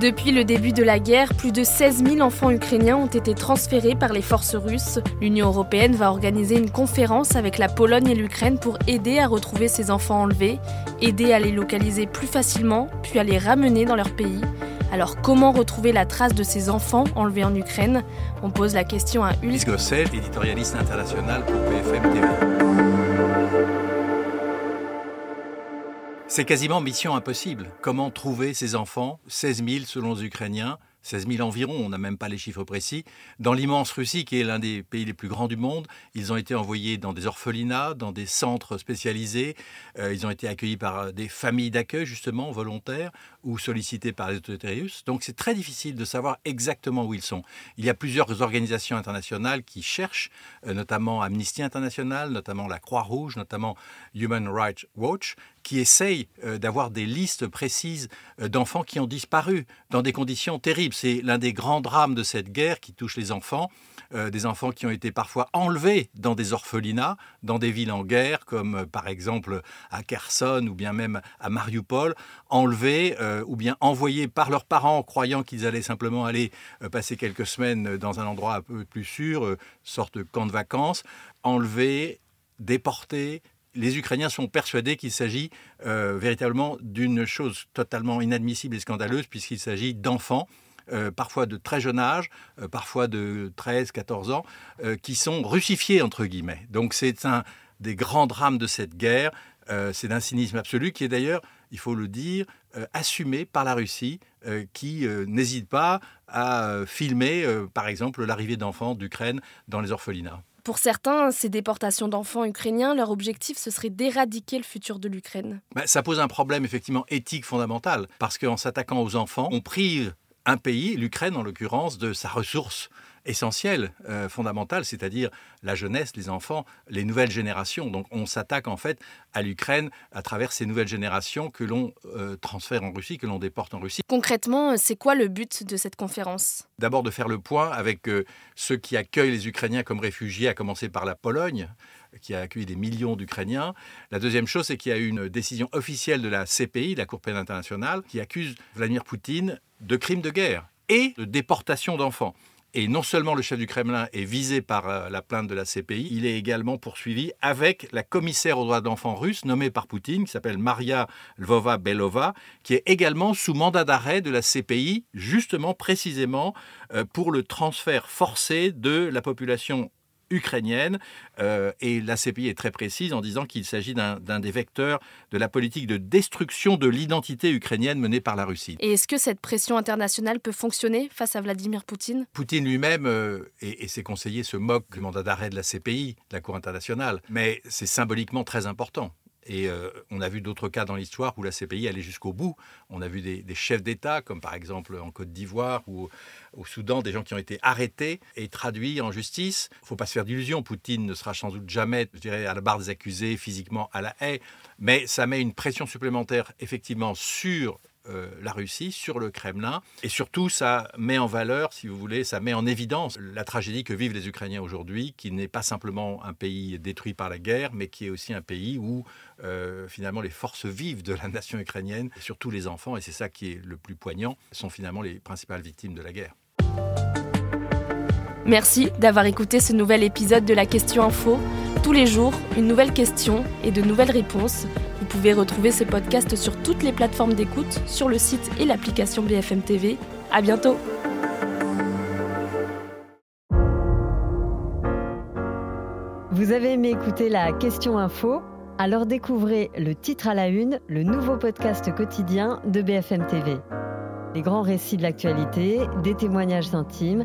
Depuis le début de la guerre, plus de 16 000 enfants ukrainiens ont été transférés par les forces russes. L'Union européenne va organiser une conférence avec la Pologne et l'Ukraine pour aider à retrouver ces enfants enlevés, aider à les localiser plus facilement, puis à les ramener dans leur pays. Alors comment retrouver la trace de ces enfants enlevés en Ukraine? On pose la question à Ulf Gosset, éditorialiste international pour BFM TV. C'est quasiment mission impossible. Comment trouver ces enfants 16 000 selon les Ukrainiens 16 000 environ, on n'a même pas les chiffres précis, dans l'immense Russie, qui est l'un des pays les plus grands du monde. Ils ont été envoyés dans des orphelinats, dans des centres spécialisés. Euh, ils ont été accueillis par euh, des familles d'accueil, justement, volontaires, ou sollicités par les autorités russes. Donc c'est très difficile de savoir exactement où ils sont. Il y a plusieurs organisations internationales qui cherchent, euh, notamment Amnesty International, notamment la Croix-Rouge, notamment Human Rights Watch, qui essayent d'avoir des listes précises d'enfants qui ont disparu dans des conditions terribles c'est l'un des grands drames de cette guerre qui touche les enfants. Euh, des enfants qui ont été parfois enlevés dans des orphelinats, dans des villes en guerre, comme euh, par exemple à Kherson ou bien même à Mariupol, enlevés euh, ou bien envoyés par leurs parents croyant qu'ils allaient simplement aller passer quelques semaines dans un endroit un peu plus sûr, sorte de camp de vacances, enlevés, déportés, les Ukrainiens sont persuadés qu'il s'agit véritablement d'une chose totalement inadmissible et scandaleuse, puisqu'il s'agit d'enfants euh, parfois de très jeune âge, euh, parfois de 13, 14 ans, euh, qui sont russifiés, entre guillemets. Donc c'est un des grands drames de cette guerre. c'est d'un cynisme absolu qui est d'ailleurs, il faut le dire, assumé par la Russie, qui n'hésite pas à filmer, par exemple, l'arrivée d'enfants d'Ukraine dans les orphelinats. Pour certains, ces déportations d'enfants ukrainiens, leur objectif, ce serait d'éradiquer le futur de l'Ukraine. Ben, ça pose un problème effectivement éthique fondamental, parce qu'en s'attaquant aux enfants, on prive un pays, l'Ukraine en l'occurrence, de sa ressource essentielle, euh, fondamentale, c'est-à-dire la jeunesse, les enfants, les nouvelles générations. Donc on s'attaque en fait à l'Ukraine à travers ces nouvelles générations que l'on euh, transfère en Russie, que l'on déporte en Russie. Concrètement, c'est quoi le but de cette conférence? D'abord de faire le point avec euh, ceux qui accueillent les Ukrainiens comme réfugiés, à commencer par la Pologne, qui a accueilli des millions d'Ukrainiens. La deuxième chose, c'est qu'il y a eu une décision officielle de la CPI, la Cour pénale internationale, qui accuse Vladimir Poutine de crimes de guerre et de déportation d'enfants. Et non seulement le chef du Kremlin est visé par euh, la plainte de la CPI, il est également poursuivi avec la commissaire aux droits de l'enfant russe nommée par Poutine, qui s'appelle Maria Lvova-Belova, qui est également sous mandat d'arrêt de la CPI, justement, précisément, euh, pour le transfert forcé de la population ukrainienne. Euh, et la CPI est très précise en disant qu'il s'agit d'un des vecteurs de la politique de destruction de l'identité ukrainienne menée par la Russie. Et est-ce que cette pression internationale peut fonctionner face à Vladimir Poutine? Poutine lui-même euh, et, ses conseillers se moquent du mandat d'arrêt de la CPI, de la Cour internationale. Mais c'est symboliquement très important. Et euh, on a vu d'autres cas dans l'histoire où la CPI allait jusqu'au bout. On a vu des, chefs d'État, comme par exemple en Côte d'Ivoire ou au Soudan, des gens qui ont été arrêtés et traduits en justice. Il ne faut pas se faire d'illusions. Poutine ne sera sans doute jamais, je dirais, à la barre des accusés, physiquement à la haie. Mais ça met une pression supplémentaire, effectivement, sur euh, la Russie, sur le Kremlin. Et surtout, ça met en valeur, si vous voulez, ça met en évidence la tragédie que vivent les Ukrainiens aujourd'hui, qui n'est pas simplement un pays détruit par la guerre, mais qui est aussi un pays où euh, finalement les forces vives de la nation ukrainienne, surtout les enfants, et c'est ça qui est le plus poignant, sont finalement les principales victimes de la guerre. Merci d'avoir écouté ce nouvel épisode de la Question Info. Tous les jours, une nouvelle question et de nouvelles réponses. Vous pouvez retrouver ce podcast sur toutes les plateformes d'écoute, sur le site et l'application BFM TV. À bientôt! Vous avez aimé écouter la Question Info? Alors découvrez le titre à la une, le nouveau podcast quotidien de BFM TV. Les grands récits de l'actualité, des témoignages intimes,